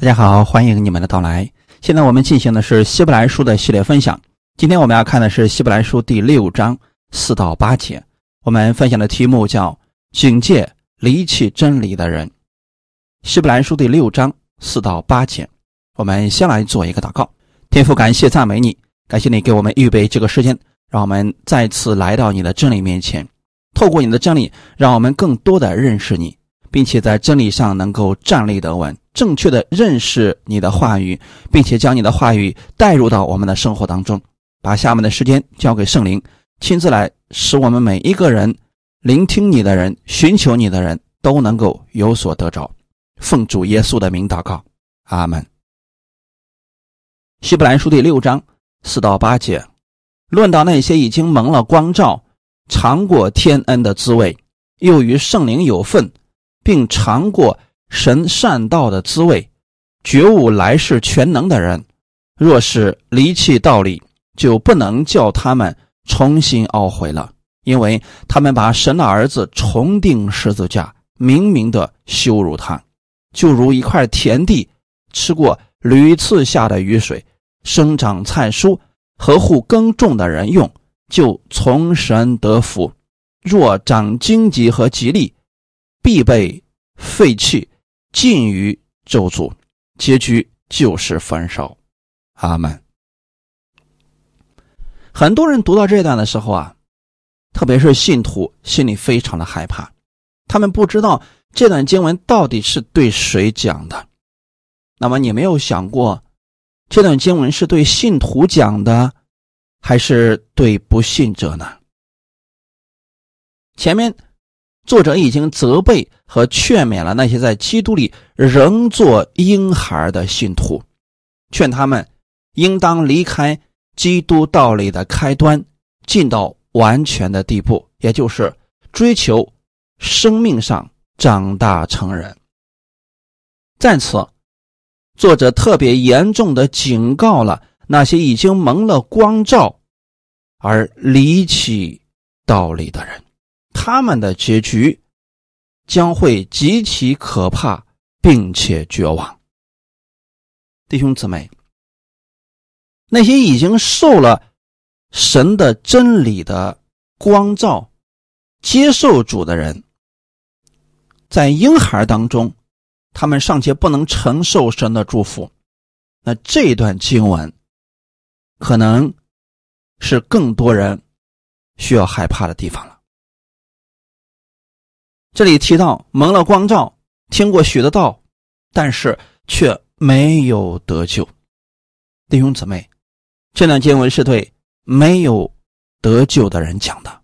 大家好，欢迎你们的到来。现在我们进行的是希伯来书的系列分享。今天我们要看的是希伯来书第六章四到八节。我们分享的题目叫“警戒离弃真理的人”。希伯来书第六章四到八节，我们先来做一个祷告。天父，感谢赞美你，感谢你给我们预备这个时间，让我们再次来到你的真理面前。透过你的真理，让我们更多的认识你，并且在真理上能够站立得稳。正确的认识你的话语，并且将你的话语带入到我们的生活当中，把下面的时间交给圣灵，亲自来使我们每一个人聆听你的人、寻求你的人都能够有所得着。奉主耶稣的名祷告，阿门。希伯来书第六章四到八节，论到那些已经蒙了光照、尝过天恩的滋味，又与圣灵有份，并尝过。神善道的滋味，觉悟来世全能的人，若是离弃道理，就不能叫他们重新懊悔了，因为他们把神的儿子重钉十字架，明明的羞辱他，就如一块田地吃过屡次下的雨水，生长菜蔬，合乎耕种的人用，就从神得福；若长荆棘和吉利，必被废弃。尽于咒诅，结局就是焚烧。阿门。很多人读到这段的时候啊，特别是信徒，心里非常的害怕。他们不知道这段经文到底是对谁讲的。那么，你没有想过，这段经文是对信徒讲的，还是对不信者呢？前面。作者已经责备和劝勉了那些在基督里仍做婴孩的信徒，劝他们应当离开基督道理的开端，进到完全的地步，也就是追求生命上长大成人。在此，作者特别严重的警告了那些已经蒙了光照而离弃道理的人。他们的结局将会极其可怕，并且绝望。弟兄姊妹，那些已经受了神的真理的光照、接受主的人，在婴孩当中，他们尚且不能承受神的祝福，那这段经文可能是更多人需要害怕的地方了。这里提到蒙了光照，听过许的道，但是却没有得救。弟兄姊妹，这段经文是对没有得救的人讲的。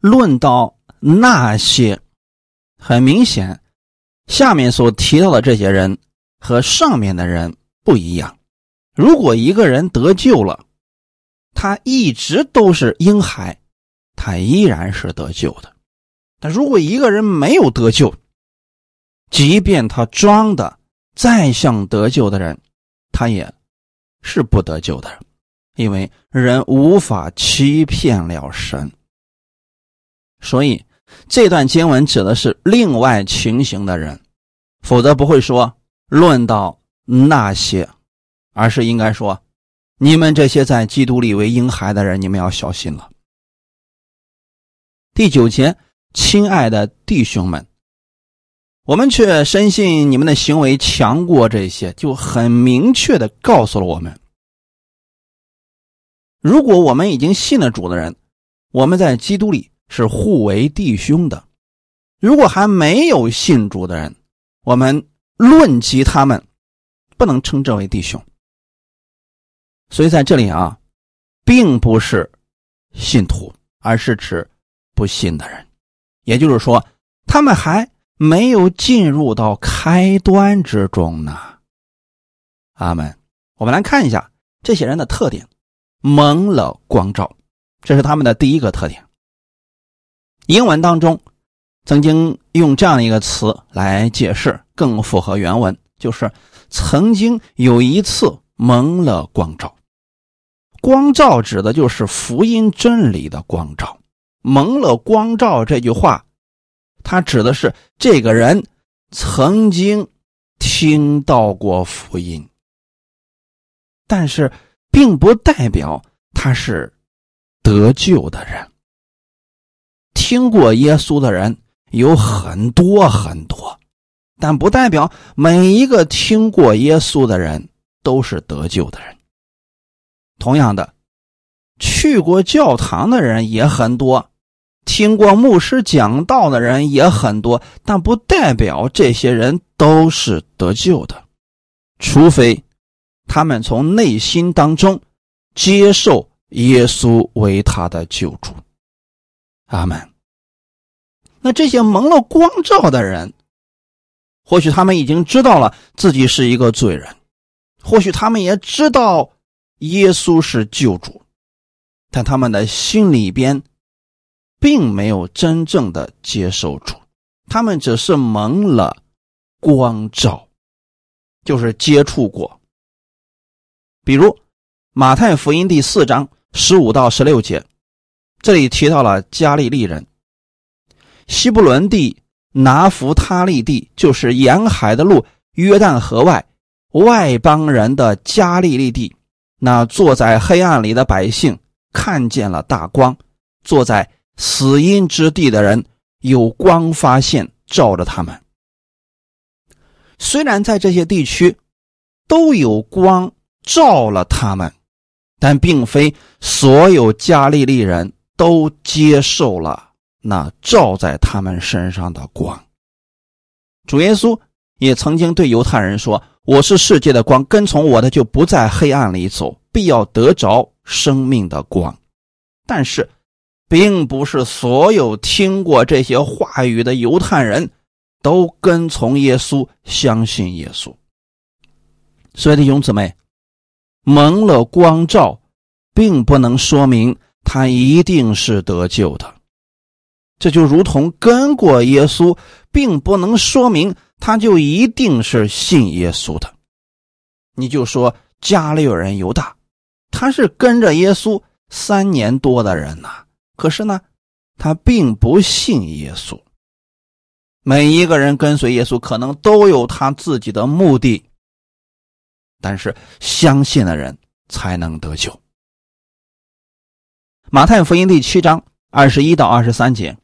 论到那些，很明显，下面所提到的这些人和上面的人不一样。如果一个人得救了，他一直都是婴孩，他依然是得救的。但如果一个人没有得救，即便他装的再像得救的人，他也是不得救的，因为人无法欺骗了神。所以这段经文指的是另外情形的人，否则不会说论到那些，而是应该说你们这些在基督里为婴孩的人，你们要小心了。第九节。亲爱的弟兄们，我们却深信你们的行为强过这些，就很明确的告诉了我们：如果我们已经信了主的人，我们在基督里是互为弟兄的；如果还没有信主的人，我们论及他们，不能称之为弟兄。所以在这里啊，并不是信徒，而是指不信的人。也就是说，他们还没有进入到开端之中呢。阿门。我们来看一下这些人的特点：蒙了光照，这是他们的第一个特点。英文当中曾经用这样一个词来解释，更符合原文，就是曾经有一次蒙了光照。光照指的就是福音真理的光照。蒙了光照这句话，它指的是这个人曾经听到过福音，但是并不代表他是得救的人。听过耶稣的人有很多很多，但不代表每一个听过耶稣的人都是得救的人。同样的，去过教堂的人也很多。听过牧师讲道的人也很多，但不代表这些人都是得救的，除非他们从内心当中接受耶稣为他的救主。阿门。那这些蒙了光照的人，或许他们已经知道了自己是一个罪人，或许他们也知道耶稣是救主，但他们的心里边。并没有真正的接受主，他们只是蒙了光照，就是接触过。比如马太福音第四章十五到十六节，这里提到了加利利人，西布伦地、拿弗他利地，就是沿海的路，约旦河外外邦人的加利利地。那坐在黑暗里的百姓看见了大光，坐在。死荫之地的人有光发现照着他们。虽然在这些地区都有光照了他们，但并非所有加利利人都接受了那照在他们身上的光。主耶稣也曾经对犹太人说：“我是世界的光，跟从我的就不在黑暗里走，必要得着生命的光。”但是。并不是所有听过这些话语的犹太人都跟从耶稣、相信耶稣。所以弟兄姊妹，蒙了光照，并不能说明他一定是得救的。这就如同跟过耶稣，并不能说明他就一定是信耶稣的。你就说加利人犹大，他是跟着耶稣三年多的人呐。可是呢，他并不信耶稣。每一个人跟随耶稣，可能都有他自己的目的，但是相信的人才能得救。马太福音第七章二十一到二十三节：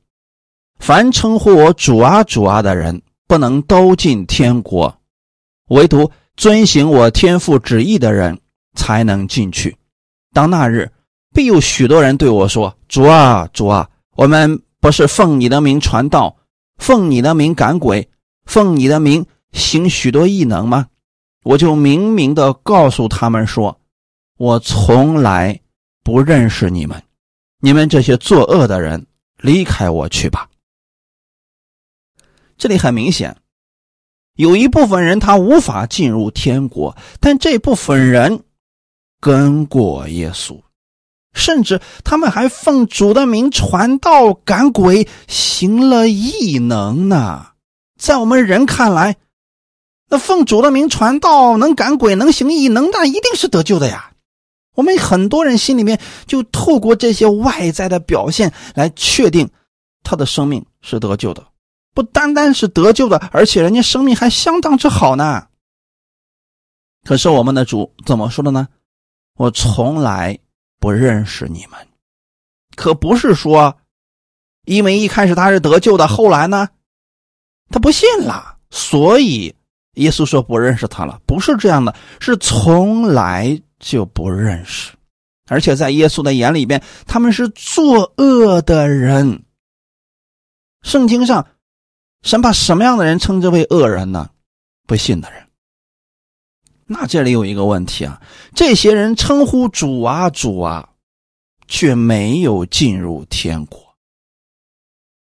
凡称呼我主啊主啊的人，不能都进天国；唯独遵行我天父旨意的人，才能进去。当那日。必有许多人对我说：“主啊，主啊，我们不是奉你的名传道，奉你的名赶鬼，奉你的名行许多异能吗？”我就明明的告诉他们说：“我从来不认识你们，你们这些作恶的人，离开我去吧。”这里很明显，有一部分人他无法进入天国，但这部分人跟过耶稣。甚至他们还奉主的名传道赶鬼，行了异能呢。在我们人看来，那奉主的名传道能赶鬼能行异能，那一定是得救的呀。我们很多人心里面就透过这些外在的表现来确定他的生命是得救的，不单单是得救的，而且人家生命还相当之好呢。可是我们的主怎么说的呢？我从来。不认识你们，可不是说，因为一开始他是得救的，后来呢，他不信了，所以耶稣说不认识他了。不是这样的，是从来就不认识，而且在耶稣的眼里边，他们是作恶的人。圣经上，神把什么样的人称之为恶人呢？不信的人。那这里有一个问题啊，这些人称呼主啊主啊，却没有进入天国。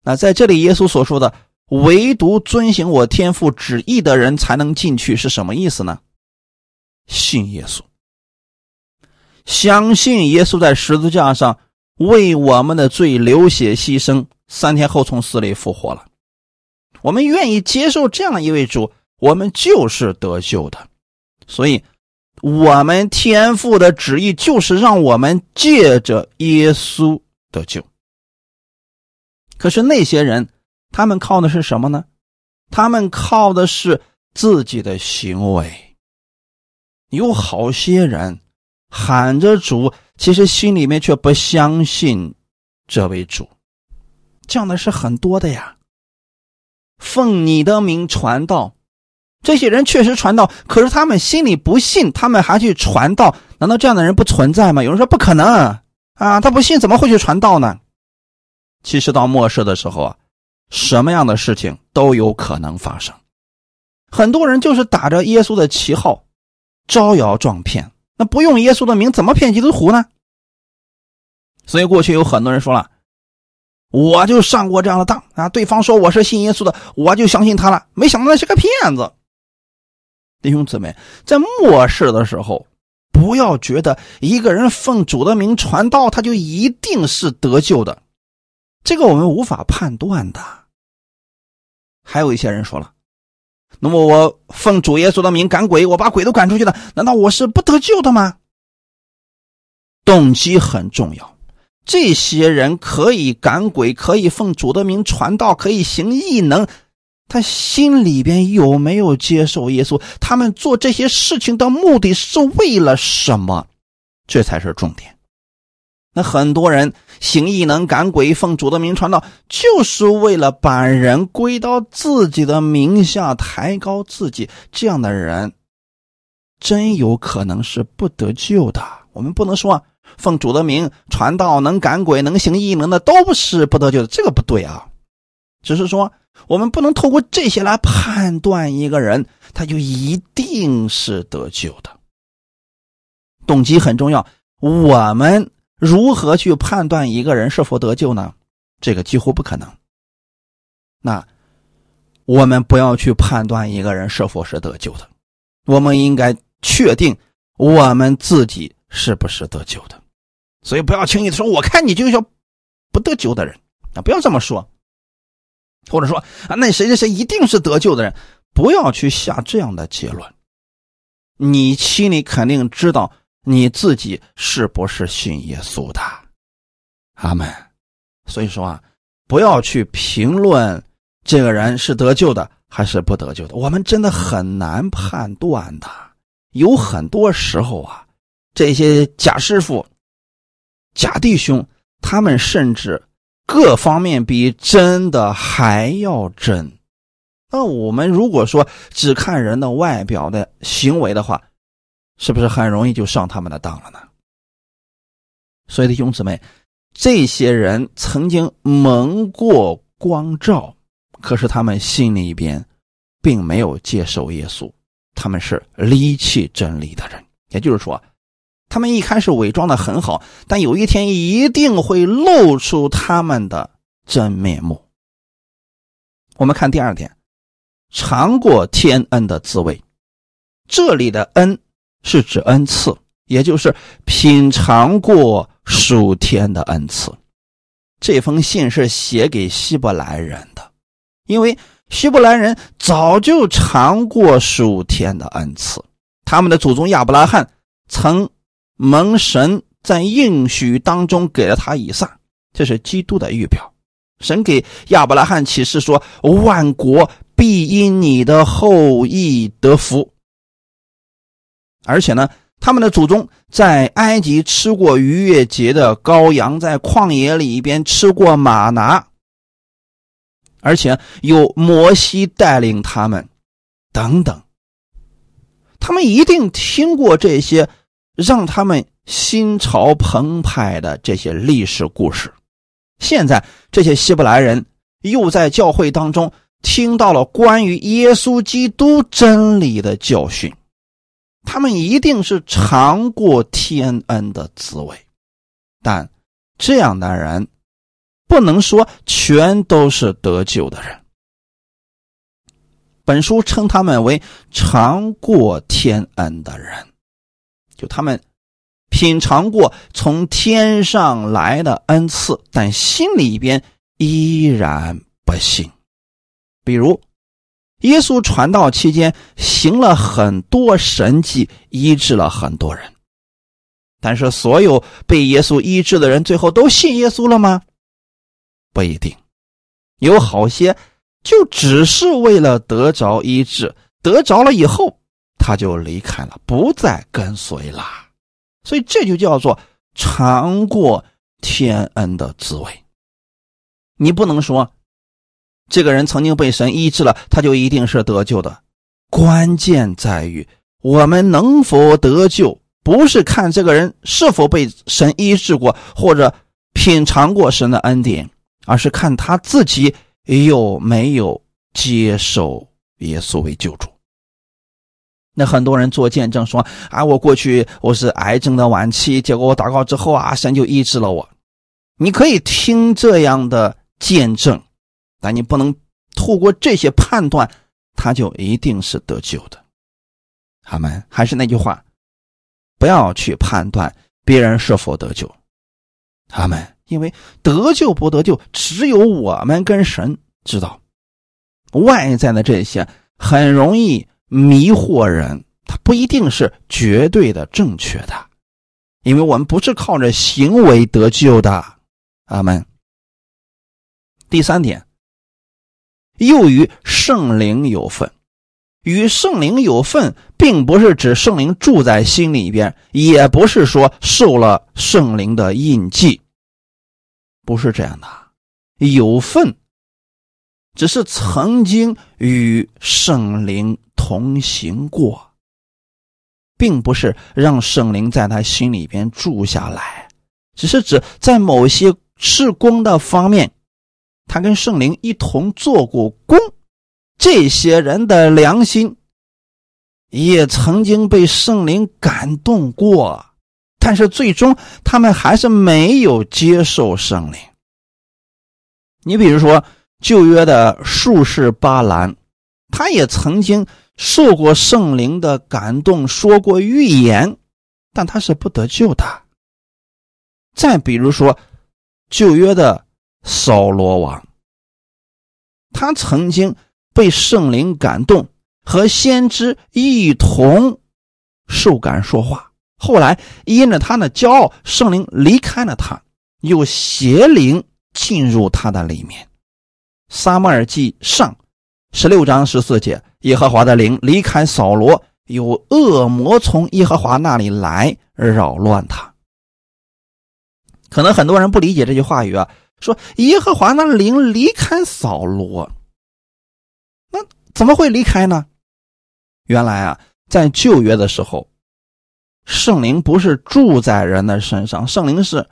那在这里，耶稣所说的“唯独遵行我天父旨意的人才能进去”是什么意思呢？信耶稣，相信耶稣在十字架上为我们的罪流血牺牲，三天后从死里复活了。我们愿意接受这样一位主，我们就是得救的。所以，我们天父的旨意就是让我们借着耶稣得救。可是那些人，他们靠的是什么呢？他们靠的是自己的行为。有好些人喊着主，其实心里面却不相信这位主，这样的是很多的呀。奉你的名传道，这些人确实传道，可是他们心里不信，他们还去传道，难道这样的人不存在吗？有人说不可能啊，他不信怎么会去传道呢？其实到末世的时候啊，什么样的事情都有可能发生。很多人就是打着耶稣的旗号，招摇撞骗。那不用耶稣的名，怎么骗基督徒呢？所以过去有很多人说了。我就上过这样的当啊！对方说我是信耶稣的，我就相信他了。没想到那是个骗子。弟兄姊妹，在末世的时候，不要觉得一个人奉主的名传道，他就一定是得救的，这个我们无法判断的。还有一些人说了，那么我奉主耶稣的名赶鬼，我把鬼都赶出去了，难道我是不得救的吗？动机很重要。这些人可以赶鬼，可以奉主的名传道，可以行异能，他心里边有没有接受耶稣？他们做这些事情的目的是为了什么？这才是重点。那很多人行异能、赶鬼、奉主的名传道，就是为了把人归到自己的名下，抬高自己。这样的人，真有可能是不得救的。我们不能说。奉主的名传道，能赶鬼，能行异能的，都不是不得救的。这个不对啊！只是说，我们不能透过这些来判断一个人，他就一定是得救的。动机很重要。我们如何去判断一个人是否得救呢？这个几乎不可能。那我们不要去判断一个人是否是得救的，我们应该确定我们自己是不是得救的。所以不要轻易的说，我看你就是不得救的人啊！不要这么说，或者说啊，那谁谁谁一定是得救的人，不要去下这样的结论。你心里肯定知道你自己是不是信耶稣的，阿门。所以说啊，不要去评论这个人是得救的还是不得救的，我们真的很难判断的。有很多时候啊，这些假师傅。假弟兄，他们甚至各方面比真的还要真。那我们如果说只看人的外表的行为的话，是不是很容易就上他们的当了呢？所以弟兄姊妹，这些人曾经蒙过光照，可是他们心里边并没有接受耶稣，他们是离弃真理的人，也就是说。他们一开始伪装的很好，但有一天一定会露出他们的真面目。我们看第二点，尝过天恩的滋味。这里的恩是指恩赐，也就是品尝过属天的恩赐。这封信是写给希伯来人的，因为希伯来人早就尝过属天的恩赐，他们的祖宗亚伯拉罕曾。蒙神在应许当中给了他以撒，这是基督的预表。神给亚伯拉罕启示说：“万国必因你的后裔得福。”而且呢，他们的祖宗在埃及吃过逾越节的羔羊，在旷野里边吃过马拿，而且有摩西带领他们，等等。他们一定听过这些。让他们心潮澎湃的这些历史故事，现在这些希伯来人又在教会当中听到了关于耶稣基督真理的教训，他们一定是尝过天恩的滋味，但这样的人不能说全都是得救的人。本书称他们为尝过天恩的人。就他们品尝过从天上来的恩赐，但心里边依然不信。比如，耶稣传道期间行了很多神迹，医治了很多人，但是所有被耶稣医治的人，最后都信耶稣了吗？不一定，有好些就只是为了得着医治，得着了以后，他就离开了，不再跟随了。所以这就叫做尝过天恩的滋味。你不能说这个人曾经被神医治了，他就一定是得救的。关键在于我们能否得救，不是看这个人是否被神医治过，或者品尝过神的恩典，而是看他自己有没有接受耶稣为救主。那很多人做见证说：“啊，我过去我是癌症的晚期，结果我祷告之后啊，神就医治了我。”你可以听这样的见证，但你不能透过这些判断，他就一定是得救的。他们还是那句话，不要去判断别人是否得救。他们因为得救不得救，只有我们跟神知道。外在的这些很容易。迷惑人，他不一定是绝对的正确的，因为我们不是靠着行为得救的。阿门。第三点，又与圣灵有份，与圣灵有份，并不是指圣灵住在心里边，也不是说受了圣灵的印记，不是这样的。有份，只是曾经与圣灵。同行过，并不是让圣灵在他心里边住下来，只是指在某些事工的方面，他跟圣灵一同做过工。这些人的良心也曾经被圣灵感动过，但是最终他们还是没有接受圣灵。你比如说旧约的术士巴兰，他也曾经。受过圣灵的感动，说过预言，但他是不得救的。再比如说，旧约的扫罗王，他曾经被圣灵感动，和先知一同受感说话，后来因着他的骄傲，圣灵离开了他，有邪灵进入他的里面。撒母耳记上十六章十四节。耶和华的灵离开扫罗，有恶魔从耶和华那里来扰乱他。可能很多人不理解这句话语啊，说耶和华那灵离开扫罗，那怎么会离开呢？原来啊，在旧约的时候，圣灵不是住在人的身上，圣灵是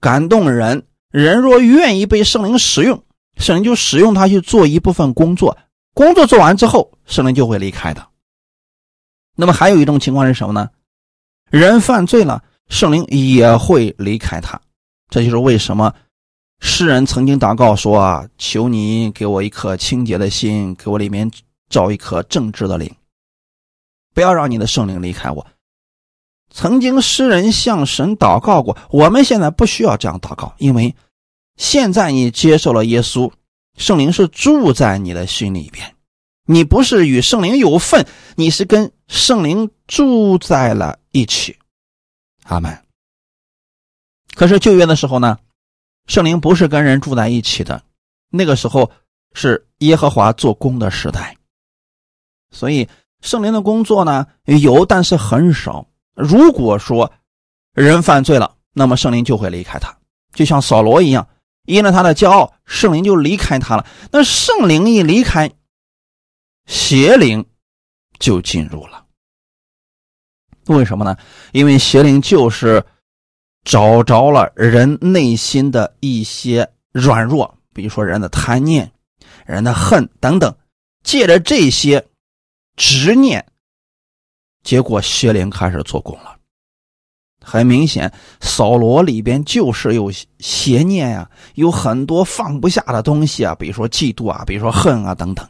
感动人，人若愿意被圣灵使用，圣灵就使用他去做一部分工作。工作做完之后，圣灵就会离开的。那么还有一种情况是什么呢？人犯罪了，圣灵也会离开他。这就是为什么诗人曾经祷告说：“啊，求你给我一颗清洁的心，给我里面找一颗正直的灵，不要让你的圣灵离开我。”曾经诗人向神祷告过，我们现在不需要这样祷告，因为现在你接受了耶稣。圣灵是住在你的心里边，你不是与圣灵有份，你是跟圣灵住在了一起。阿门。可是旧约的时候呢，圣灵不是跟人住在一起的，那个时候是耶和华做工的时代，所以圣灵的工作呢有，但是很少。如果说人犯罪了，那么圣灵就会离开他，就像扫罗一样。因了他的骄傲，圣灵就离开他了。那圣灵一离开，邪灵就进入了。为什么呢？因为邪灵就是找着了人内心的一些软弱，比如说人的贪念、人的恨等等，借着这些执念，结果邪灵开始做工了。很明显，扫罗里边就是有邪念呀，有很多放不下的东西啊，比如说嫉妒啊，比如说恨啊等等，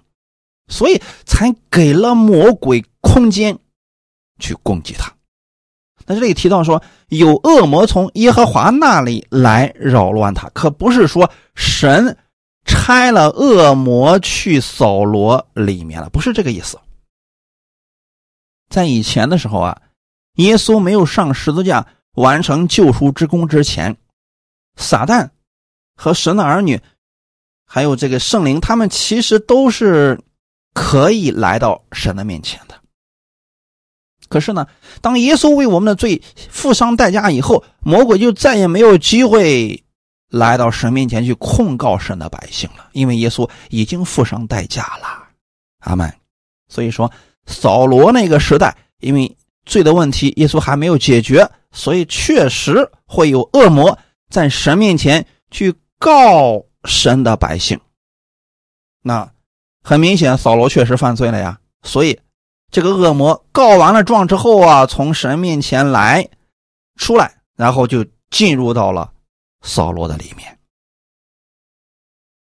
所以才给了魔鬼空间去攻击他。那这里提到说，有恶魔从耶和华那里来扰乱他，可不是说神拆了恶魔去扫罗里面了，不是这个意思。在以前的时候啊。耶稣没有上十字架完成救赎之功之前，撒旦和神的儿女，还有这个圣灵，他们其实都是可以来到神的面前的。可是呢，当耶稣为我们的罪付上代价以后，魔鬼就再也没有机会来到神面前去控告神的百姓了，因为耶稣已经付上代价了。阿门。所以说，扫罗那个时代，因为罪的问题，耶稣还没有解决，所以确实会有恶魔在神面前去告神的百姓。那很明显，扫罗确实犯罪了呀，所以。这个恶魔告完了状之后啊，从神面前来，出来，然后就进入到了扫罗的里面。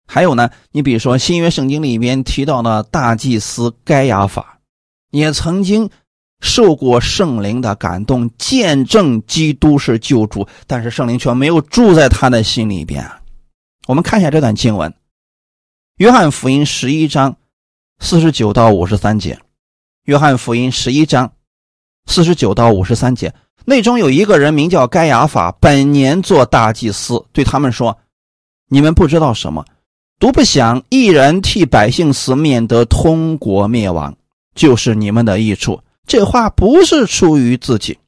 还有呢，你比如说新约圣经里边提到的大祭司该亚法，也曾经受过圣灵的感动，见证基督是救主，但是圣灵却没有住在他的心里边。我们看一下这段经文，《约翰福音》十一章四十九到五十三节。约翰福音十一章四十九到五十三节，内中有一个人名叫该亚法，本年做大祭司，对他们说：“你们不知道什么，独不想一人替百姓死，免得通国灭亡，就是你们的益处。”这话不是出于自己，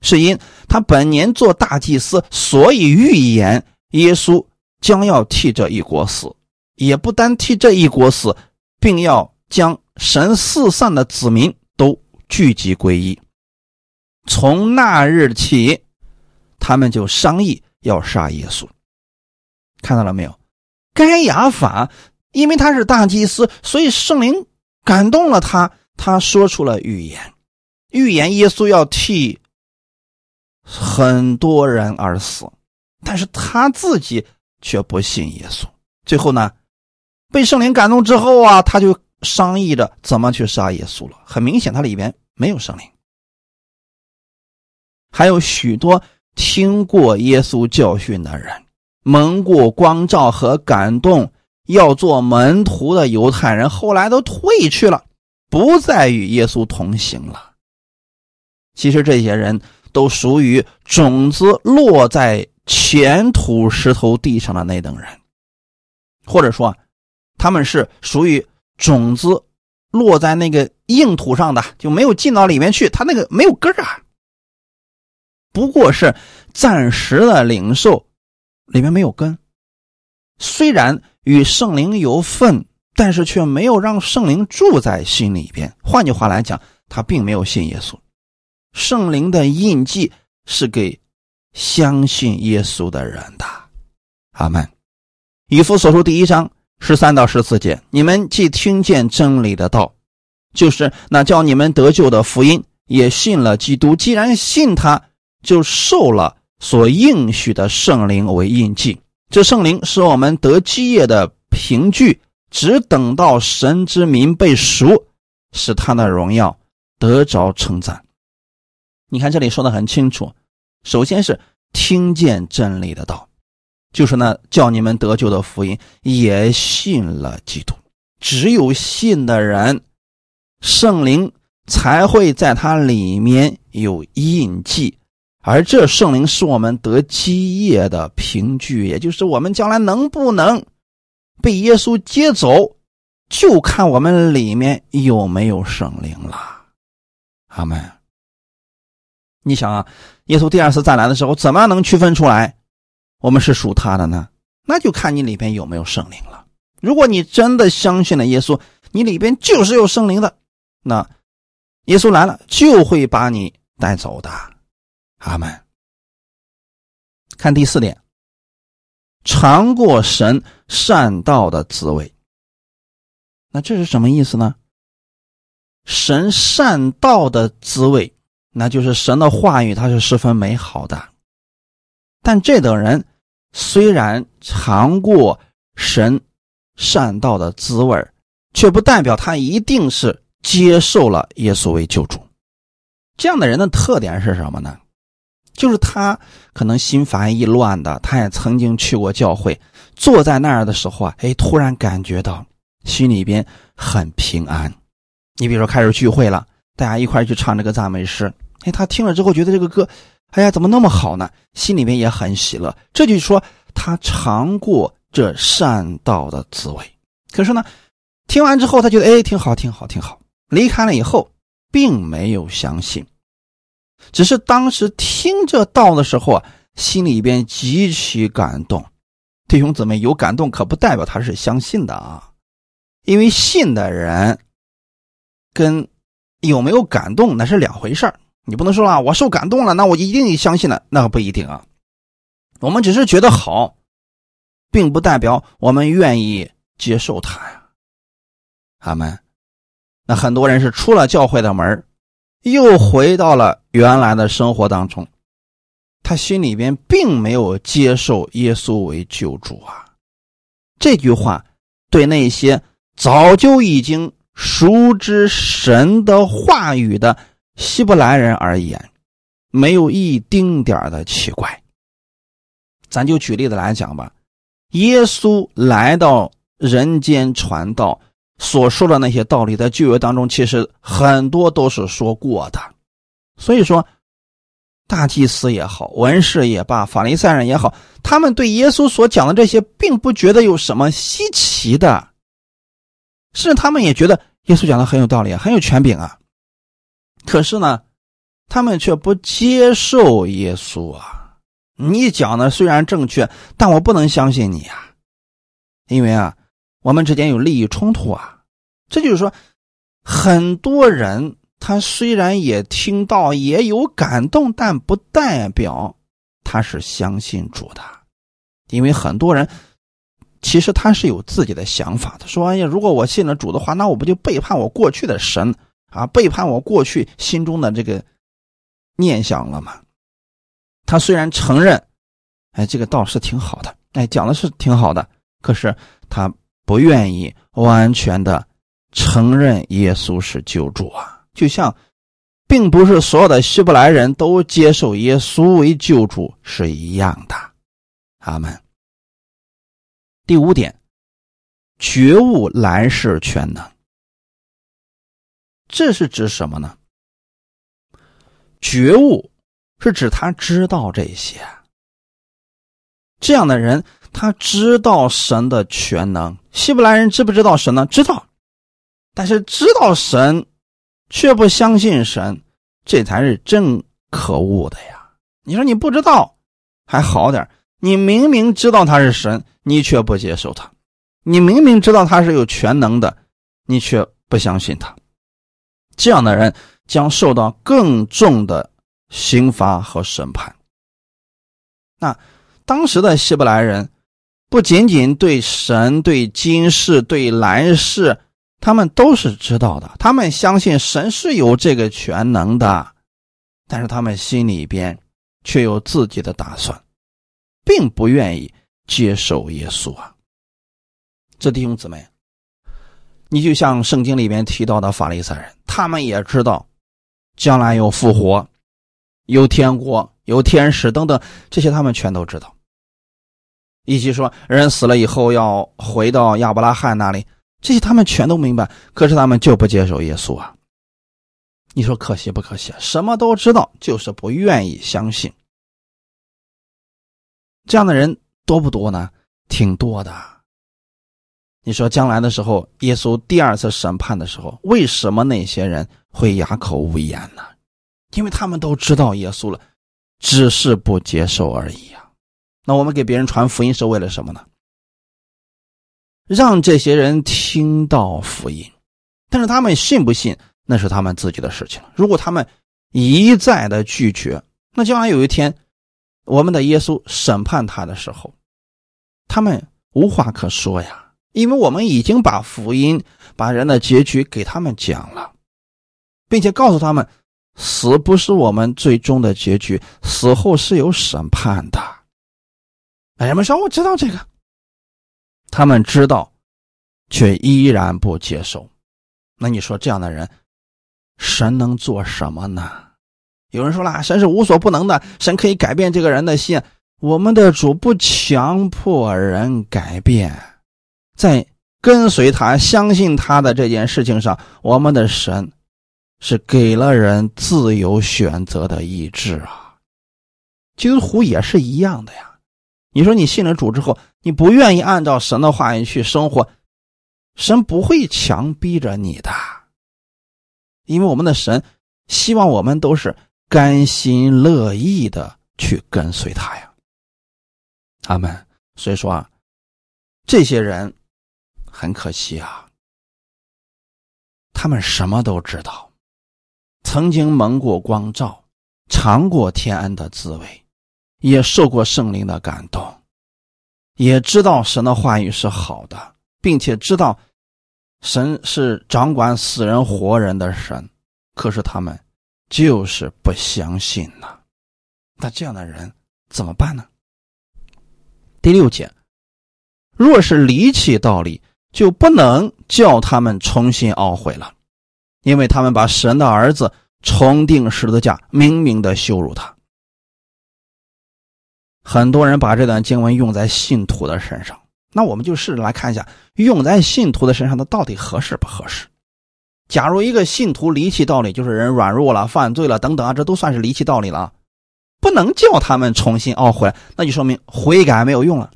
是因他本年做大祭司，所以预言耶稣将要替这一国死，也不单替这一国死，并要将。神四散的子民都聚集归一，从那日起，他们就商议要杀耶稣。看到了没有？该亚法因为他是大祭司，所以圣灵感动了他，他说出了预言，预言耶稣要替很多人而死，但是他自己却不信耶稣。最后呢，被圣灵感动之后啊，他就。商议着怎么去杀耶稣了。很明显，他里边没有圣灵。还有许多听过耶稣教训的人，蒙过光照和感动，要做门徒的犹太人，后来都退去了，不再与耶稣同行了。其实这些人都属于种子落在前土石头地上的那等人，或者说，他们是属于。种子落在那个硬土上的就没有进到里面去，他那个没有根啊，不过是暂时的领受，里面没有根。虽然与圣灵有份，但是却没有让圣灵住在心里边。换句话来讲，他并没有信耶稣。圣灵的印记是给相信耶稣的人的。阿门。以弗所书第一章。十三到十四节，你们既听见真理的道，就是那叫你们得救的福音，也信了基督。既然信他，就受了所应许的圣灵为印记。这圣灵是我们得基业的凭据，只等到神之名被赎，使他的荣耀得着称赞。你看这里说的很清楚，首先是听见真理的道。就是那叫你们得救的福音，也信了基督。只有信的人，圣灵才会在他里面有印记，而这圣灵是我们得基业的凭据，也就是我们将来能不能被耶稣接走，就看我们里面有没有圣灵了。阿门。你想啊，耶稣第二次再来的时候，怎么样能区分出来？我们是属他的呢，那就看你里边有没有圣灵了。如果你真的相信了耶稣，你里边就是有圣灵的，那耶稣来了就会把你带走的。阿门。看第四点，尝过神善道的滋味。那这是什么意思呢？神善道的滋味，那就是神的话语，它是十分美好的。但这等人虽然尝过神善道的滋味却不代表他一定是接受了耶稣为救主。这样的人的特点是什么呢？就是他可能心烦意乱的，他也曾经去过教会，坐在那儿的时候啊，哎，突然感觉到心里边很平安。你比如说开始聚会了，大家一块去唱这个赞美诗，哎，他听了之后觉得这个歌。哎呀，怎么那么好呢？心里面也很喜乐。这就说他尝过这善道的滋味。可是呢，听完之后，他觉得哎，挺好，挺好，挺好。离开了以后，并没有相信，只是当时听这道的时候啊，心里边极其感动。弟兄姊妹，有感动可不代表他是相信的啊，因为信的人跟有没有感动那是两回事你不能说啊，我受感动了，那我一定相信了，那可不一定啊。我们只是觉得好，并不代表我们愿意接受他呀。他们，那很多人是出了教会的门又回到了原来的生活当中，他心里边并没有接受耶稣为救主啊。这句话对那些早就已经熟知神的话语的希伯来人而言，没有一丁点的奇怪。咱就举例子来讲吧，耶稣来到人间传道。所说的那些道理，在旧约当中，其实很多都是说过的。所以说，大祭司也好，文士也罢，法利赛人也好，他们对耶稣所讲的这些，并不觉得有什么稀奇的，甚至他们也觉得耶稣讲的很有道理，很有权柄啊。可是呢，他们却不接受耶稣啊！你讲的虽然正确，但我不能相信你啊，因为啊。我们之间有利益冲突啊，这就是说，很多人他虽然也听到也有感动，但不代表他是相信主的，因为很多人其实他是有自己的想法他。说：“哎呀，如果我信了主的话，那我不就背叛我过去的神啊，背叛我过去心中的这个念想了吗？”他虽然承认，哎，这个道是挺好的，哎，讲的是挺好的，可是他。不愿意完全的承认耶稣是救主啊，就像，并不是所有的希伯来人都接受耶稣为救主是一样的。阿门。第五点，觉悟来世全能，这是指什么呢？觉悟是指他知道这些，这样的人。他知道神的全能，希伯来人知不知道神呢？知道，但是知道神，却不相信神，这才是真可恶的呀！你说你不知道还好点你明明知道他是神，你却不接受他；你明明知道他是有全能的，你却不相信他。这样的人将受到更重的刑罚和审判。那当时的希伯来人。不仅仅对神、对今世、对来世，他们都是知道的。他们相信神是有这个全能的，但是他们心里边却有自己的打算，并不愿意接受耶稣啊。这弟兄姊妹，你就像圣经里边提到的法利赛人，他们也知道将来有复活、有天国、有天使等等，这些他们全都知道。以及说人死了以后要回到亚伯拉罕那里，这些他们全都明白，可是他们就不接受耶稣啊！你说可惜不可惜？什么都知道，就是不愿意相信。这样的人多不多呢？挺多的。你说将来的时候，耶稣第二次审判的时候，为什么那些人会哑口无言呢？因为他们都知道耶稣了，只是不接受而已啊。那我们给别人传福音是为了什么呢？让这些人听到福音，但是他们信不信那是他们自己的事情。如果他们一再的拒绝，那将来有一天我们的耶稣审判他的时候，他们无话可说呀，因为我们已经把福音、把人的结局给他们讲了，并且告诉他们，死不是我们最终的结局，死后是有审判的。人们说我知道这个，他们知道，却依然不接受。那你说这样的人，神能做什么呢？有人说了，神是无所不能的，神可以改变这个人的心。我们的主不强迫人改变，在跟随他、相信他的这件事情上，我们的神是给了人自由选择的意志啊。基督徒也是一样的呀。你说你信了主之后，你不愿意按照神的话语去生活，神不会强逼着你的，因为我们的神希望我们都是甘心乐意的去跟随他呀。他们所以说啊，这些人很可惜啊，他们什么都知道，曾经蒙过光照，尝过天恩的滋味，也受过圣灵的感动，也知道神的话语是好的，并且知道。神是掌管死人活人的神，可是他们就是不相信呐。那这样的人怎么办呢？第六节，若是离弃道理，就不能叫他们重新懊悔了，因为他们把神的儿子重定十字架，明明的羞辱他。很多人把这段经文用在信徒的身上。那我们就试着来看一下，用在信徒的身上它到底合适不合适？假如一个信徒离弃道理，就是人软弱了、犯罪了等等啊，这都算是离弃道理了，不能叫他们重新懊悔，那就说明悔改没有用了。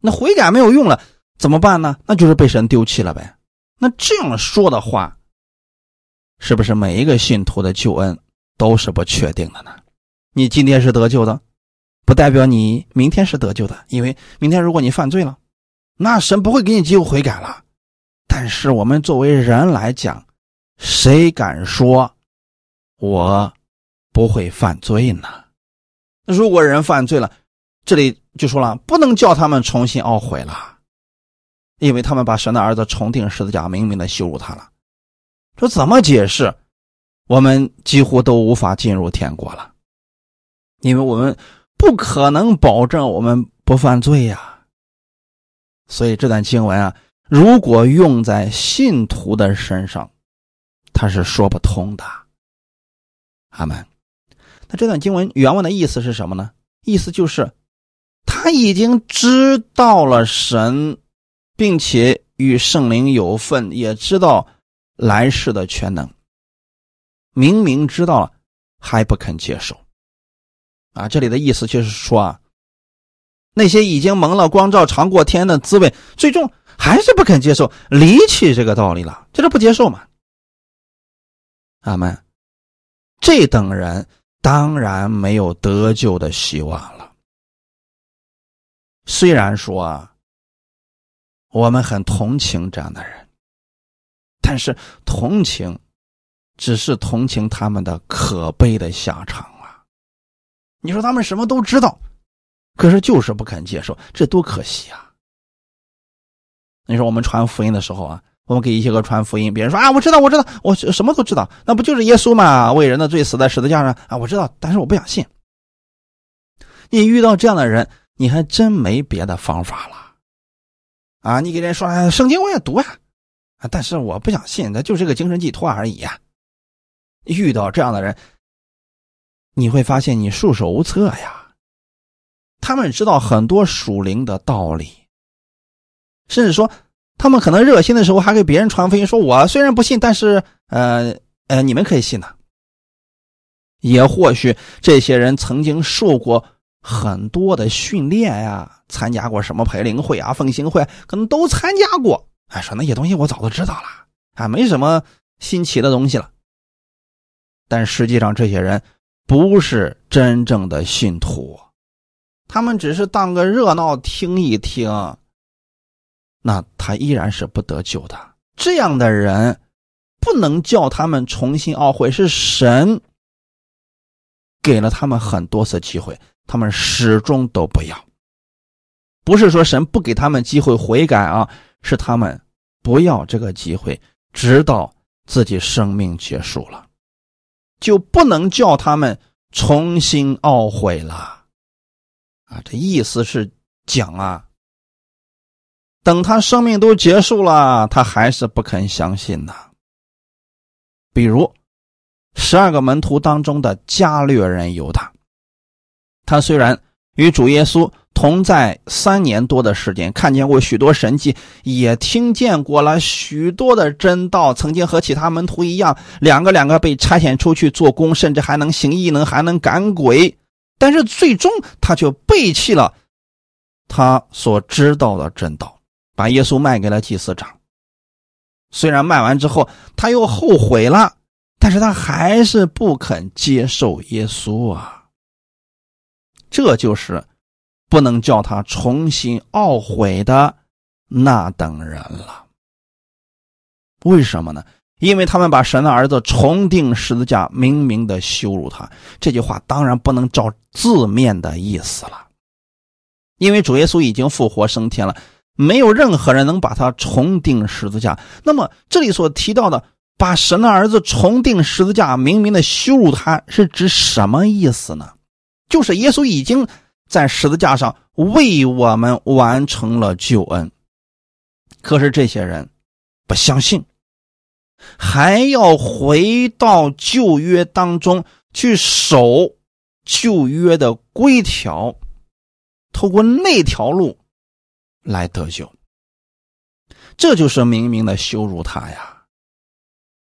那悔改没有用了，怎么办呢？那就是被神丢弃了呗。那这样说的话，是不是每一个信徒的救恩都是不确定的呢？你今天是得救的。不代表你明天是得救的，因为明天如果你犯罪了，那神不会给你机会悔改了。但是我们作为人来讲，谁敢说我不会犯罪呢？如果人犯罪了，这里就说了，不能叫他们重新懊悔了，因为他们把神的儿子重定十字架，明明的羞辱他了。这怎么解释？我们几乎都无法进入天国了，因为我们。不可能保证我们不犯罪呀，所以这段经文啊，如果用在信徒的身上，他是说不通的。阿门。那这段经文原文的意思是什么呢？意思就是他已经知道了神，并且与圣灵有份，也知道来世的全能，明明知道了还不肯接受。啊，这里的意思就是说啊，那些已经蒙了光照、尝过天的滋味，最终还是不肯接受、离弃这个道理了，这是不接受嘛？阿门。这等人当然没有得救的希望了。虽然说啊，我们很同情这样的人，但是同情只是同情他们的可悲的下场。你说他们什么都知道，可是就是不肯接受，这多可惜啊！你说我们传福音的时候啊，我们给一些个传福音，别人说啊，我知道，我知道，我什么都知道，那不就是耶稣吗？为人的罪死在十字架上啊，我知道，但是我不想信。你遇到这样的人，你还真没别的方法了啊！你给人说圣经我也读呀，啊，但是我不想信，那就是个精神寄托而已呀。遇到这样的人。你会发现你束手无策呀。他们知道很多属灵的道理，甚至说他们可能热心的时候还给别人传福音，说我虽然不信，但是呃呃，你们可以信的。也或许这些人曾经受过很多的训练呀，参加过什么培灵会啊、奉行会，可能都参加过。哎，说那些东西我早都知道了，啊，没什么新奇的东西了。但实际上这些人。不是真正的信徒，他们只是当个热闹听一听，那他依然是不得救的。这样的人不能叫他们重新懊悔，是神给了他们很多次机会，他们始终都不要。不是说神不给他们机会悔改啊，是他们不要这个机会，直到自己生命结束了。就不能叫他们重新懊悔了，啊，这意思是讲啊，等他生命都结束了，他还是不肯相信呢。比如十二个门徒当中的加略人犹大，他虽然与主耶稣。同在三年多的时间，看见过许多神迹，也听见过了许多的真道。曾经和其他门徒一样，两个两个被差遣出去做工，甚至还能行异能，还能赶鬼。但是最终，他却背弃了他所知道的真道，把耶稣卖给了祭司长，虽然卖完之后他又后悔了，但是他还是不肯接受耶稣啊。这就是不能叫他重新懊悔的那等人了。为什么呢？因为他们把神的儿子重定十字架，明明的羞辱他。这句话当然不能照字面的意思了，因为主耶稣已经复活升天了，没有任何人能把他重定十字架。那么这里所提到的把神的儿子重定十字架，明明的羞辱他，是指什么意思呢？就是耶稣已经在十字架上为我们完成了救恩，可是这些人不相信。还要回到旧约当中去守旧约的规条，透过那条路来得救，这就是明明的羞辱他呀！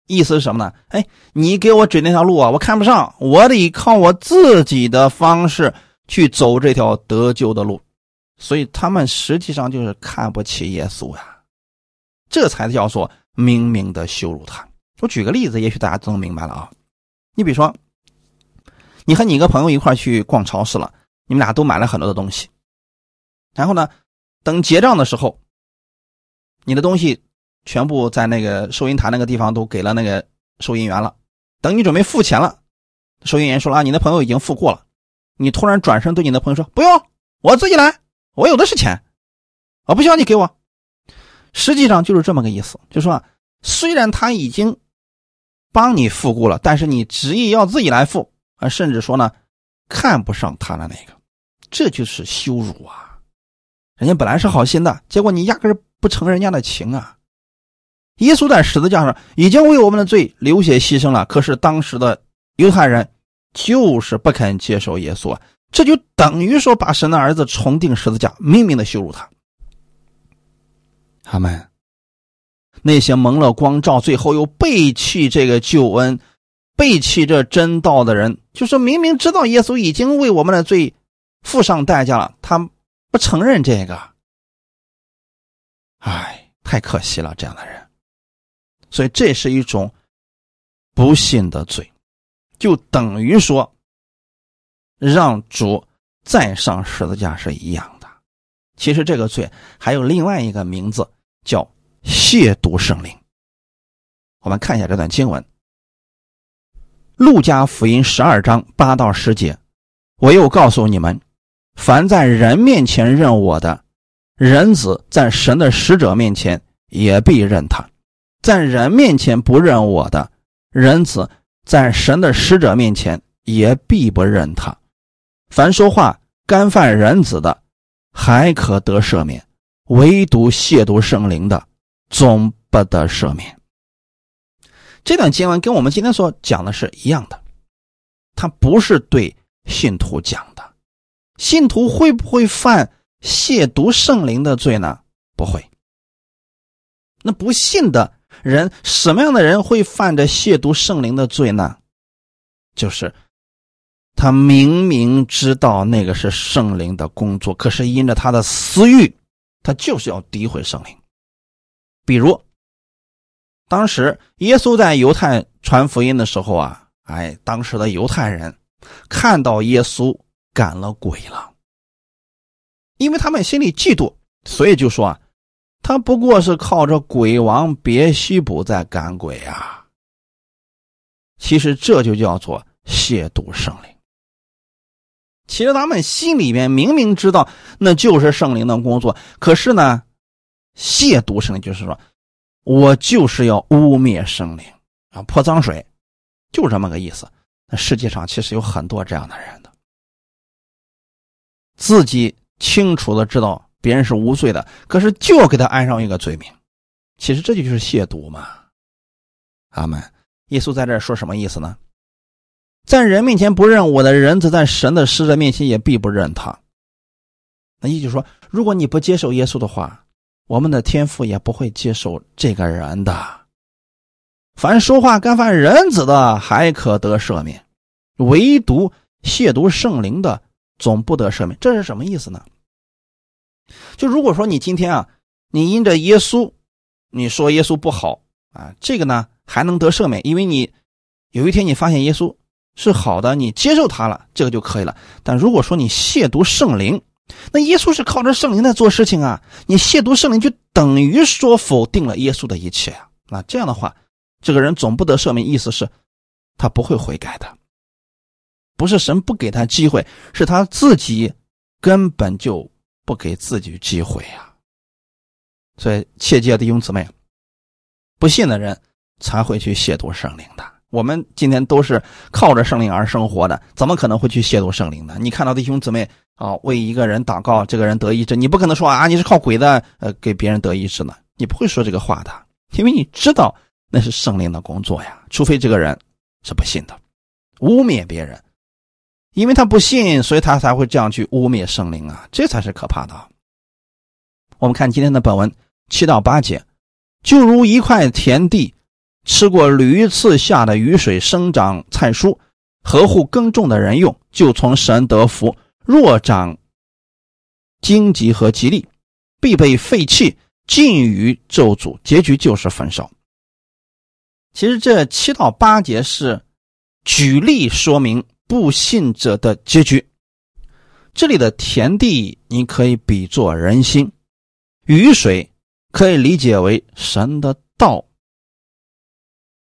意思是什么呢？哎，你给我指那条路啊，我看不上，我得靠我自己的方式去走这条得救的路，所以他们实际上就是看不起耶稣呀，这才叫做。明明的羞辱他。我举个例子，也许大家都能明白了啊。你比如说，你和你一个朋友一块去逛超市了，你们俩都买了很多的东西。然后呢，等结账的时候，你的东西全部在那个收银台那个地方都给了那个收银员了。等你准备付钱了，收银员说了啊，你的朋友已经付过了。你突然转身对你的朋友说：“不用，我自己来，我有的是钱，我不需要你给我。”实际上就是这么个意思，就说虽然他已经帮你付过了，但是你执意要自己来付啊，甚至说呢看不上他的那个，这就是羞辱啊！人家本来是好心的，结果你压根不成人家的情啊！耶稣在十字架上已经为我们的罪流血牺牲了，可是当时的犹太人就是不肯接受耶稣，这就等于说把神的儿子重定十字架，明明的羞辱他。他们那些蒙了光照，最后又背弃这个救恩、背弃这真道的人，就是明明知道耶稣已经为我们的罪付上代价了，他不承认这个。哎，太可惜了，这样的人。所以这是一种不信的罪，就等于说让主再上十字架是一样的。其实这个罪还有另外一个名字。叫亵渎圣灵。我们看一下这段经文，《路加福音》十二章八到十节。我又告诉你们，凡在人面前认我的，人子在神的使者面前也必认他；在人面前不认我的，人子在神的使者面前也必不认他。凡说话干犯人子的，还可得赦免。唯独亵渎圣灵的，总不得赦免。这段经文跟我们今天所讲的是一样的，他不是对信徒讲的。信徒会不会犯亵渎圣灵的罪呢？不会。那不信的人，什么样的人会犯着亵渎圣灵的罪呢？就是他明明知道那个是圣灵的工作，可是因着他的私欲。他就是要诋毁圣灵，比如，当时耶稣在犹太传福音的时候啊，哎，当时的犹太人看到耶稣赶了鬼了，因为他们心里嫉妒，所以就说啊，他不过是靠着鬼王别西卜在赶鬼啊。其实这就叫做亵渎圣灵。其实他们心里面明明知道那就是圣灵的工作，可是呢，亵渎圣灵就是说，我就是要污蔑圣灵啊，泼脏水，就这么个意思。那世界上其实有很多这样的人的，自己清楚的知道别人是无罪的，可是就给他安上一个罪名，其实这就是亵渎嘛。阿门。耶稣在这说什么意思呢？在人面前不认我的人子，在神的使者面前也必不认他。那也就是说，如果你不接受耶稣的话，我们的天父也不会接受这个人的。凡说话干犯人子的，还可得赦免；唯独亵渎圣灵的，总不得赦免。这是什么意思呢？就如果说你今天啊，你因着耶稣，你说耶稣不好，啊，这个呢还能得赦免，因为你有一天你发现耶稣是好的，你接受他了，这个就可以了。但如果说你亵渎圣灵，那耶稣是靠着圣灵在做事情啊，你亵渎圣灵就等于说否定了耶稣的一切啊。那这样的话，这个人总不得赦免，意思是，他不会悔改的。不是神不给他机会，是他自己根本就不给自己机会呀。所以切记弟兄姊妹，不信的人才会去亵渎圣灵的。我们今天都是靠着圣灵而生活的，怎么可能会去亵渎圣灵呢？你看到弟兄姊妹啊，为一个人祷告，这个人得医治，你不可能说啊，你是靠鬼的，呃，给别人得医治呢？你不会说这个话的，因为你知道那是圣灵的工作呀。除非这个人是不信的，污蔑别人。因为他不信，所以他才会这样去污蔑圣灵啊，这才是可怕的。我们看今天的本文七到八节，就如一块田地，吃过屡次下的雨水生长菜蔬，合乎耕种的人用，就从神得福；若长荆棘和吉利，必被废弃，尽于咒诅，结局就是焚烧。其实这七到八节是举例说明。不信者的结局。这里的田地，你可以比作人心；雨水可以理解为神的道。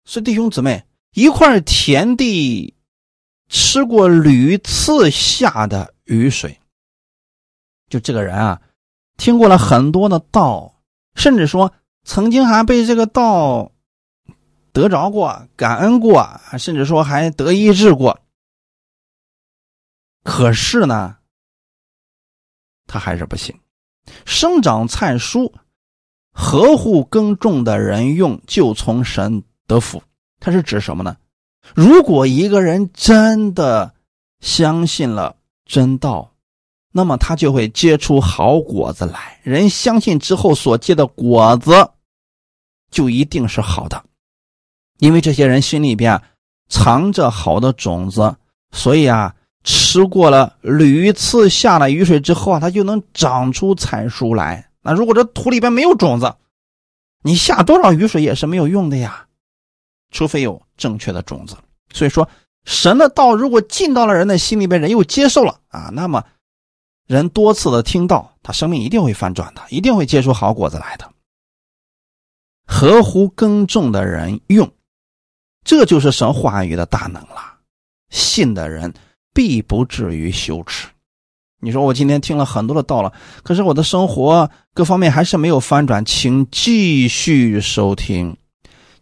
是弟兄姊妹，一块田地吃过屡次下的雨水，就这个人啊，听过了很多的道，甚至说曾经还被这个道得着过、感恩过，甚至说还得医治过。可是呢，他还是不信。生长菜蔬，合乎耕种的人用，就从神得福。它是指什么呢？如果一个人真的相信了真道，那么他就会结出好果子来。人相信之后所结的果子，就一定是好的，因为这些人心里边藏着好的种子，所以啊。吃过了屡次下了雨水之后啊，它就能长出菜蔬来。那如果这土里边没有种子，你下多少雨水也是没有用的呀，除非有正确的种子。所以说，神的道如果进到了人的心里边，人又接受了啊，那么人多次的听到，他生命一定会翻转的，一定会结出好果子来的。合乎耕种的人用，这就是神话语的大能了。信的人。必不至于羞耻。你说我今天听了很多的道了，可是我的生活各方面还是没有翻转，请继续收听，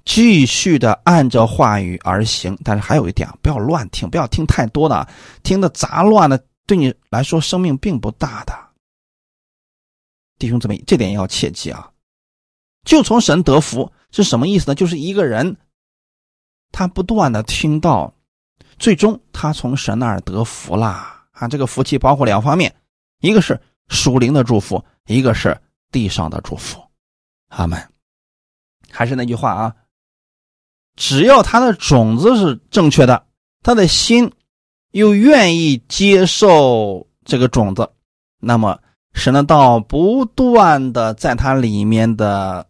继续的按照话语而行。但是还有一点，不要乱听，不要听太多的，听的杂乱的，对你来说生命并不大的。弟兄姊妹，这点要切记啊！就从神得福是什么意思呢？就是一个人他不断的听到。最终，他从神那儿得福啦啊！这个福气包括两方面，一个是属灵的祝福，一个是地上的祝福。阿门。还是那句话啊，只要他的种子是正确的，他的心又愿意接受这个种子，那么神的道不断的在他里面的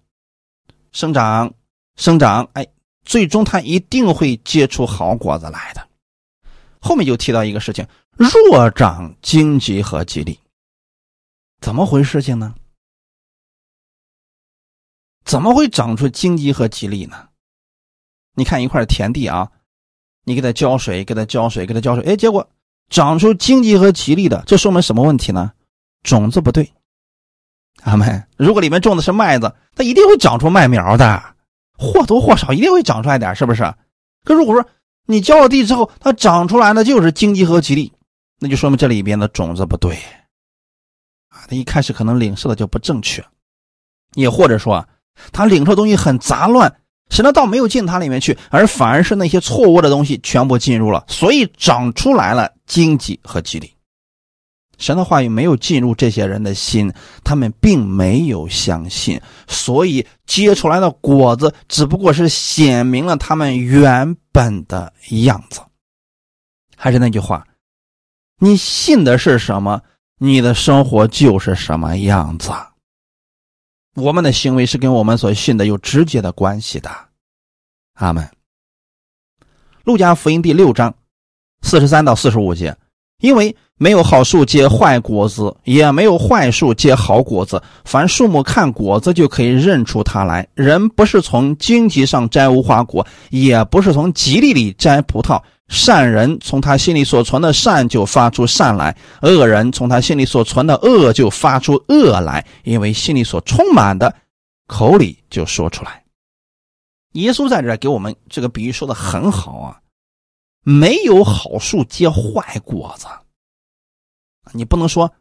生长、生长，哎，最终他一定会结出好果子来的。后面就提到一个事情：弱长荆棘和吉利，怎么回事？情呢？怎么会长出荆棘和吉利呢？你看一块田地啊，你给它浇水，给它浇水，给它浇水，哎，结果长出荆棘和吉利的，这说明什么问题呢？种子不对。阿门。如果里面种的是麦子，它一定会长出麦苗的，或多或少一定会长出来点，是不是？可如果说，你浇了地之后，它长出来的就是荆棘和吉利，那就说明这里边的种子不对啊。他一开始可能领受的就不正确，也或者说啊他领受的东西很杂乱，神的道没有进他里面去，而反而是那些错误的东西全部进入了，所以长出来了荆棘和吉利。神的话语没有进入这些人的心，他们并没有相信，所以结出来的果子只不过是显明了他们原本的样子。还是那句话，你信的是什么，你的生活就是什么样子。我们的行为是跟我们所信的有直接的关系的。阿门。路加福音第六章四十三到四十五节，因为没有好树结坏果子，也没有坏树结好果子。凡树木看果子就可以认出它来。人不是从荆棘上摘无花果，也不是从吉利里摘葡萄。善人从他心里所存的善就发出善来，恶人从他心里所存的恶就发出恶来，因为心里所充满的，口里就说出来。耶稣在这给我们这个比喻说的很好啊，没有好树结坏果子，你不能说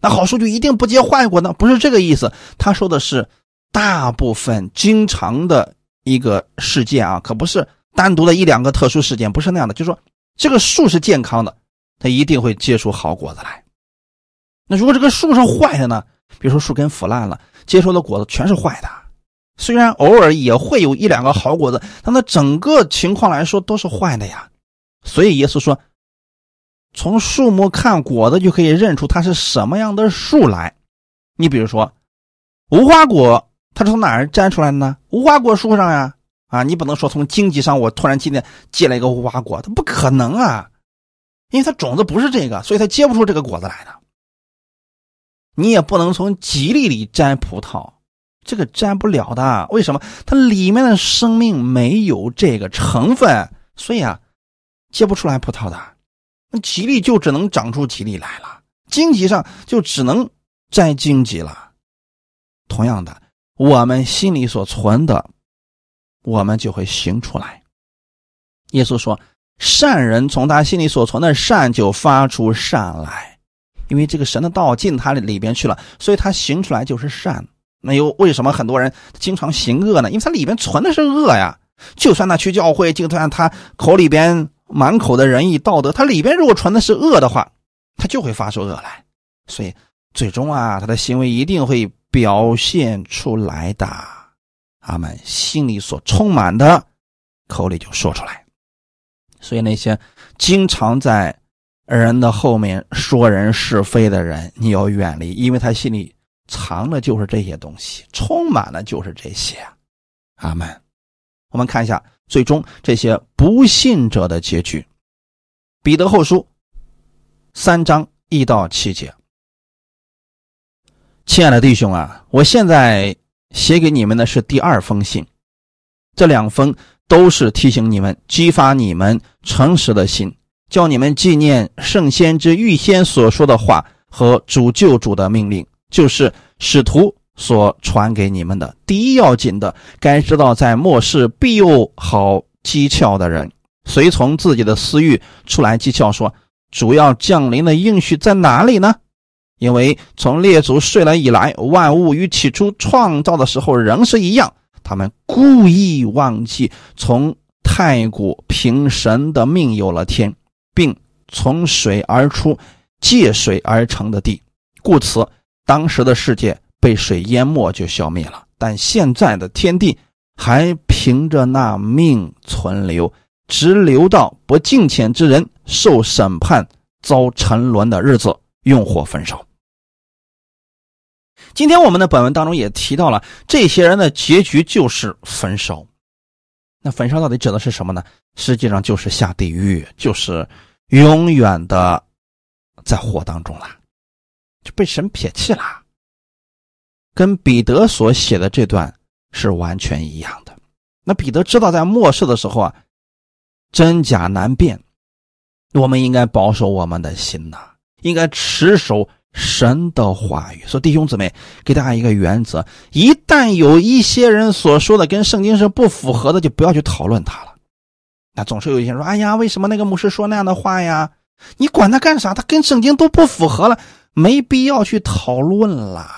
那好树就一定不结坏果呢？不是这个意思，他说的是大部分经常的一个事件啊，可不是。单独的一两个特殊事件不是那样的，就是说这个树是健康的，它一定会结出好果子来。那如果这个树是坏的呢？比如说树根腐烂了，结出的果子全是坏的。虽然偶尔也会有一两个好果子，但那整个情况来说都是坏的呀。所以耶稣说，从树木看果子就可以认出它是什么样的树来。你比如说无花果，它是从哪儿摘出来的呢？无花果树上呀。啊，你不能说从经济上我突然今天结了一个无花果，它不可能啊，因为它种子不是这个，所以它结不出这个果子来的。你也不能从吉利里摘葡萄，这个摘不了的。为什么？它里面的生命没有这个成分，所以啊，结不出来葡萄的。那吉利就只能长出吉利来了，荆棘上就只能摘荆棘了。同样的，我们心里所存的。我们就会行出来。耶稣说：“善人从他心里所存的善就发出善来，因为这个神的道进他里边去了，所以他行出来就是善。那又为什么很多人经常行恶呢？因为他里边存的是恶呀。就算他去教会，就算他口里边满口的仁义道德，他里边如果传的是恶的话，他就会发出恶来。所以最终啊，他的行为一定会表现出来的。”阿们心里所充满的，口里就说出来。所以那些经常在人的后面说人是非的人，你要远离，因为他心里藏的就是这些东西，充满了就是这些。阿门。我们看一下最终这些不信者的结局。彼得后书三章一到七节。亲爱的弟兄啊，我现在。写给你们的是第二封信，这两封都是提醒你们、激发你们诚实的心，叫你们纪念圣先知预先所说的话和主救主的命令，就是使徒所传给你们的。第一要紧的，该知道在末世必有好讥诮的人，随从自己的私欲出来讥诮说：“主要降临的应许在哪里呢？”因为从列祖睡了以来，万物与起初创造的时候仍是一样。他们故意忘记从太古凭神的命有了天，并从水而出、借水而成的地，故此当时的世界被水淹没就消灭了。但现在的天地还凭着那命存留，直留到不敬虔之人受审判、遭沉沦的日子，用火焚烧。今天我们的本文当中也提到了，这些人的结局就是焚烧。那焚烧到底指的是什么呢？实际上就是下地狱，就是永远的在火当中了，就被神撇弃了。跟彼得所写的这段是完全一样的。那彼得知道在末世的时候啊，真假难辨，我们应该保守我们的心呐，应该持守。神的话语，说弟兄姊妹，给大家一个原则：一旦有一些人所说的跟圣经是不符合的，就不要去讨论他了。那总是有一些人说：“哎呀，为什么那个牧师说那样的话呀？”你管他干啥？他跟圣经都不符合了，没必要去讨论了。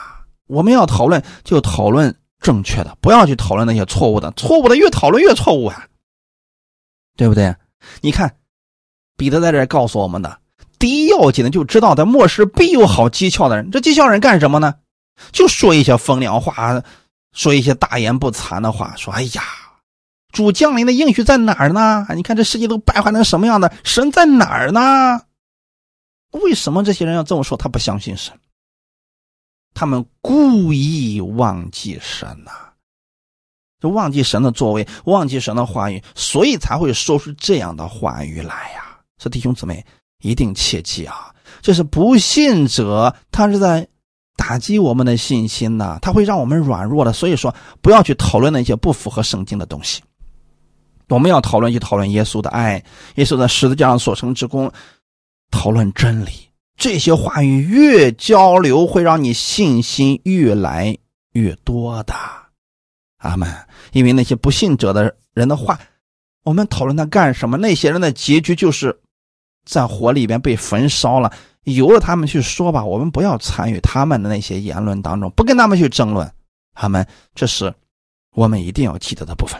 我们要讨论，就讨论正确的，不要去讨论那些错误的。错误的越讨论越错误啊，对不对？你看，彼得在这告诉我们的。第一要紧的，就知道在末世必有好讥诮的人。这讥诮人干什么呢？就说一些风凉话，说一些大言不惭的话。说：“哎呀，主降临的应许在哪儿呢？你看这世界都败坏成什么样的？神在哪儿呢？为什么这些人要这么说？他不相信神。他们故意忘记神呐，就忘记神的作为，忘记神的话语，所以才会说出这样的话语来呀。所以弟兄姊妹一定切记啊，这是不信者，他是在打击我们的信心呐，他会让我们软弱的。所以说，不要去讨论那些不符合圣经的东西。我们要讨论，就讨论耶稣的爱，耶稣在十字架上所成之功，讨论真理。这些话语越交流，会让你信心越来越多的。阿门。因为那些不信者的人的话，我们讨论他干什么？那些人的结局就是在火里边被焚烧了。由着他们去说吧，我们不要参与他们的那些言论当中，不跟他们去争论。阿门。这是我们一定要记得的部分。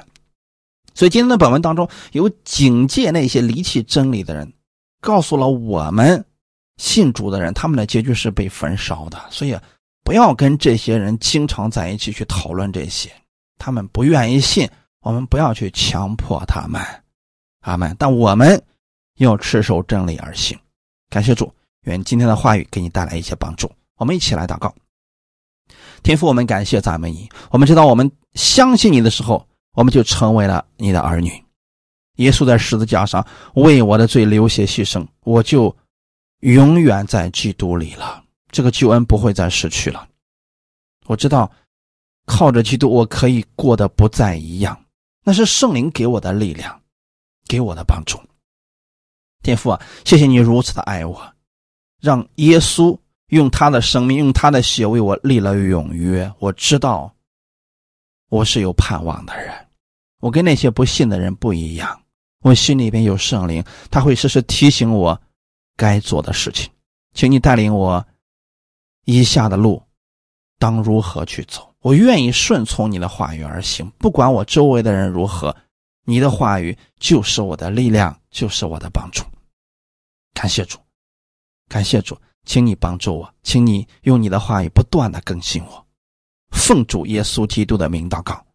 所以今天的本文当中有警戒那些离弃真理的人，告诉了我们信主的人，他们的结局是被焚烧的。所以不要跟这些人经常在一起去讨论这些，他们不愿意信，我们不要去强迫他们。阿门。但我们要持守真理而行。感谢主，愿今天的话语给你带来一些帮助。我们一起来祷告。天父，我们感谢赞美你。我们知道，我们相信你的时候。我们就成为了你的儿女。耶稣在十字架上为我的罪流血牺牲，我就永远在基督里了。这个救恩不会再失去了。我知道，靠着基督，我可以过得不再一样。那是圣灵给我的力量，给我的帮助。天父啊，谢谢你如此的爱我，让耶稣用他的生命、用他的血为我立了永约。我知道。我是有盼望的人，我跟那些不信的人不一样。我心里边有圣灵，他会时时提醒我该做的事情。请你带领我以下的路当如何去走。我愿意顺从你的话语而行，不管我周围的人如何，你的话语就是我的力量，就是我的帮助。感谢主，感谢主，请你帮助我，请你用你的话语不断的更新我。奉主耶稣基督的名祷告，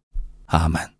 阿门。